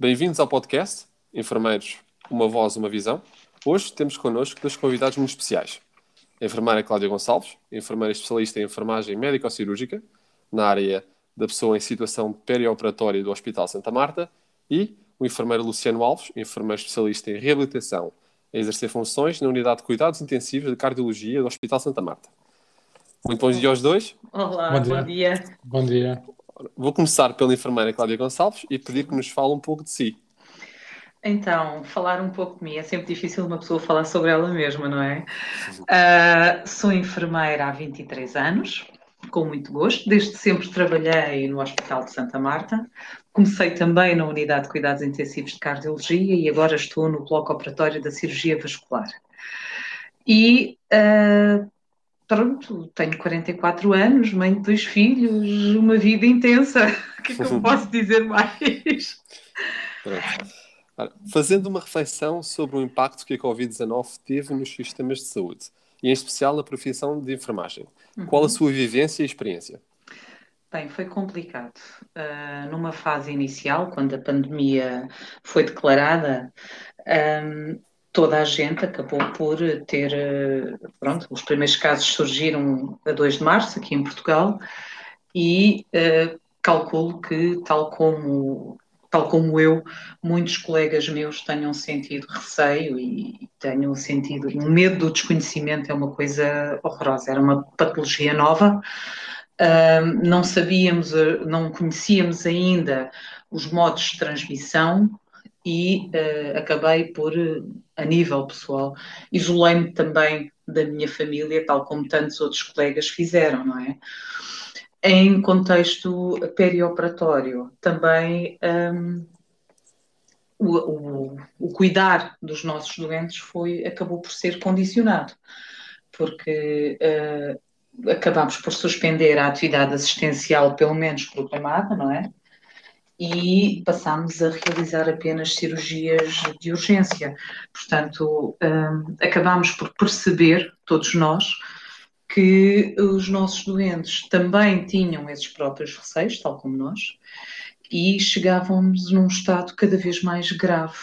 Bem-vindos ao podcast Enfermeiros, uma voz, uma visão. Hoje temos connosco dois convidados muito especiais. A enfermeira Cláudia Gonçalves, enfermeira especialista em enfermagem médico-cirúrgica, na área da pessoa em situação perioperatória do Hospital Santa Marta, e o enfermeiro Luciano Alves, enfermeiro especialista em reabilitação, a exercer funções na unidade de cuidados intensivos de cardiologia do Hospital Santa Marta. Muito bom dia aos dois. Olá, bom dia. Bom dia. Bom dia. Vou começar pela enfermeira Cláudia Gonçalves e pedir que nos fale um pouco de si. Então, falar um pouco de mim é sempre difícil uma pessoa falar sobre ela mesma, não é? Uh, sou enfermeira há 23 anos, com muito gosto. Desde sempre trabalhei no Hospital de Santa Marta. Comecei também na Unidade de Cuidados Intensivos de Cardiologia e agora estou no bloco operatório da Cirurgia Vascular. E uh, pronto, tenho 44 anos, mãe de dois filhos, uma vida intensa. O que é que eu posso dizer mais? Fazendo uma reflexão sobre o impacto que a Covid-19 teve nos sistemas de saúde, e em especial na profissão de enfermagem, uhum. qual a sua vivência e experiência? Bem, foi complicado. Uh, numa fase inicial, quando a pandemia foi declarada, um, toda a gente acabou por ter, pronto, os primeiros casos surgiram a 2 de março aqui em Portugal e uh, calculo que, tal como, tal como eu, muitos colegas meus tenham sentido receio e tenham sentido o medo do desconhecimento é uma coisa horrorosa, era uma patologia nova, uh, não sabíamos, não conhecíamos ainda os modos de transmissão, e uh, acabei por, a nível pessoal, isolei-me também da minha família, tal como tantos outros colegas fizeram, não é? Em contexto perioperatório, também um, o, o, o, cuidar dos nossos doentes foi, acabou por ser condicionado, porque uh, acabámos por suspender a atividade assistencial, pelo menos programada, não é? E passámos a realizar apenas cirurgias de urgência. Portanto, um, acabámos por perceber, todos nós, que os nossos doentes também tinham esses próprios receios, tal como nós, e chegávamos num estado cada vez mais grave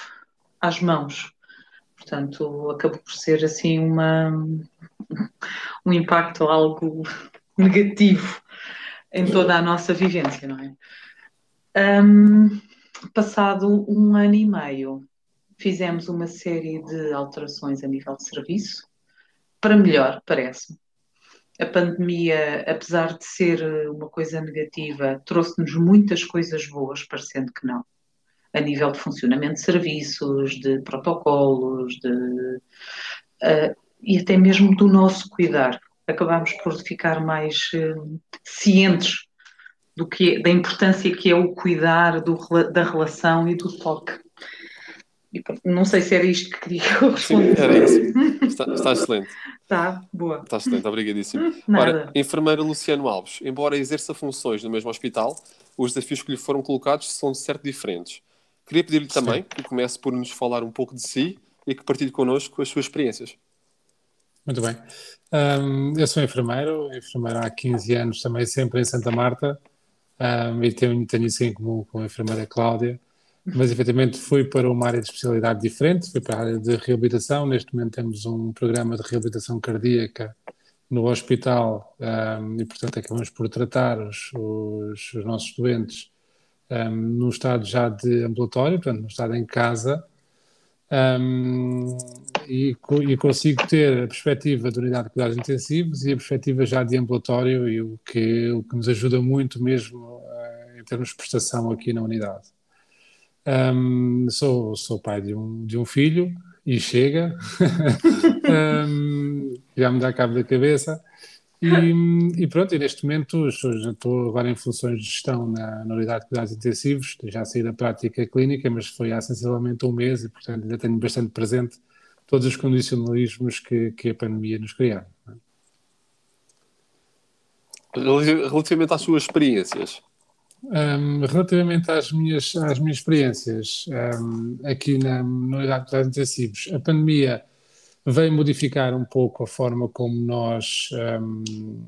às mãos. Portanto, acabou por ser assim uma, um impacto algo negativo em toda a nossa vivência, não é? Um, passado um ano e meio, fizemos uma série de alterações a nível de serviço, para melhor, parece-me. A pandemia, apesar de ser uma coisa negativa, trouxe-nos muitas coisas boas, parecendo que não. A nível de funcionamento de serviços, de protocolos, de, uh, e até mesmo do nosso cuidar. Acabámos por ficar mais uh, cientes do que, da importância que é o cuidar do, da relação e do toque. E, não sei se era isto que queria responder. Sim, era isso. Está, está excelente. Está, boa. Está excelente, obrigadíssimo. Nada. Ora, enfermeira Luciano Alves, embora exerça funções no mesmo hospital, os desafios que lhe foram colocados são de certo diferentes. Queria pedir-lhe também que comece por nos falar um pouco de si e que partilhe connosco as suas experiências. Muito bem. Um, eu sou enfermeiro, enfermeiro há 15 anos, também sempre em Santa Marta um, e tenho, tenho isso em comum com a enfermeira Cláudia, mas efetivamente fui para uma área de especialidade diferente, fui para a área de reabilitação. Neste momento temos um programa de reabilitação cardíaca no hospital um, e, portanto, acabamos por tratar os, os, os nossos doentes um, no estado já de ambulatório, portanto, no estado em casa. Um, e, e, consigo ter a perspectiva de unidade de cuidados intensivos e a perspectiva já de ambulatório, e o que, o que nos ajuda muito mesmo uh, em termos de prestação aqui na unidade. Um, sou, sou pai de um, de um filho e chega, um, já me dá cabo da cabeça. E, e, pronto, e neste momento já estou agora em funções de gestão na, na unidade de cuidados intensivos, já saí da prática clínica, mas foi há sensivelmente um mês e, portanto, ainda tenho bastante presente todos os condicionalismos que, que a pandemia nos criou. Relativamente às suas experiências? Um, relativamente às minhas, às minhas experiências um, aqui na, na unidade de cuidados intensivos, a pandemia veio modificar um pouco a forma como nós um,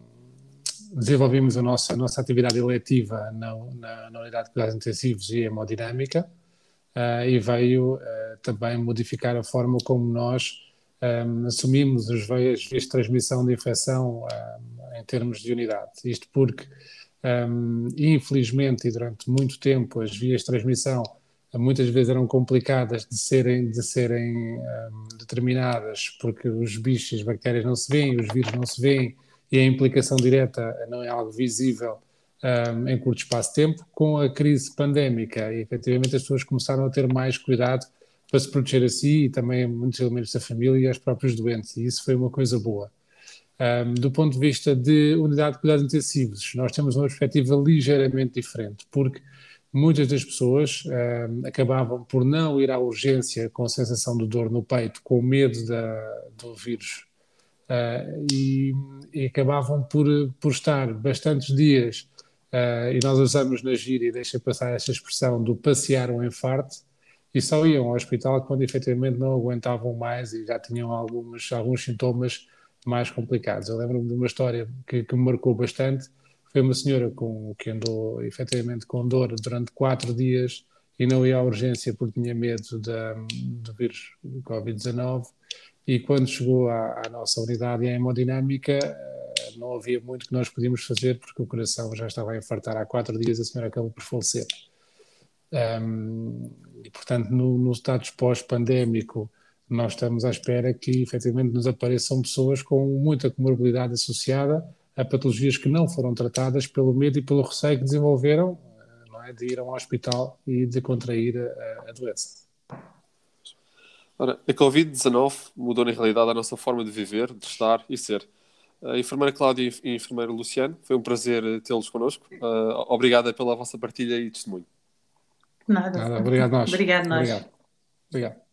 desenvolvimos a nossa, a nossa atividade eletiva na, na, na unidade de cuidados intensivos e hemodinâmica. uh, e veio uh, também modificar a forma como nós um, assumimos as vias de transmissão de infecção um, em termos de unidade. Isto porque, um, infelizmente, e durante muito tempo, as vias de transmissão muitas vezes eram complicadas de serem, de serem determinadas, porque os bichos, as bactérias não se veem, os vírus não se veem, e a implicação direta não é algo visível um, em curto espaço de tempo. Com a crise pandémica, e efetivamente as pessoas começaram a ter mais cuidado para se proteger a si e também a muitos elementos da família e aos próprios doentes, e isso foi uma coisa boa. Um, do ponto de vista de unidade de cuidados intensivos, nós temos uma perspectiva ligeiramente diferente, porque muitas das pessoas um, acabavam por não ir à urgência com a sensação de dor no peito, com medo da, do vírus, uh, e, e, acabavam por, por estar bastantes dias, uh, e nós usamos na gíria, e deixa passar essa expressão, do passear um infarto, e só iam ao hospital quando efetivamente não aguentavam mais e já tinham alguns, alguns sintomas mais complicados. Eu lembro-me de uma história que, que, me marcou bastante. Foi uma senhora com, que andou efetivamente com dor durante quatro dias e não ia à urgência porque tinha medo da, do vírus do Covid-19 e quando chegou à, à, nossa unidade em hemodinâmica eh, não havia muito que nós podíamos fazer porque o coração já estava a infartar há quatro dias a senhora acabou por falecer. Um, e, portanto, no, no status pós-pandémico, nós estamos à espera que efetivamente nos apareçam pessoas com muita comorbilidade associada a patologias que não foram tratadas pelo medo e pelo receio que desenvolveram não é, de ir ao hospital e de contrair a, a doença. Ora, a Covid-19 mudou na realidade a nossa forma de viver, de estar e ser. A enfermeira Cláudia e a enfermeira Luciano, foi um prazer tê-los connosco. Uh, obrigada pela vossa partilha e testemunho. Nada. Nada. Obrigado nós. Obrigado nós. Obrigado. Obrigado.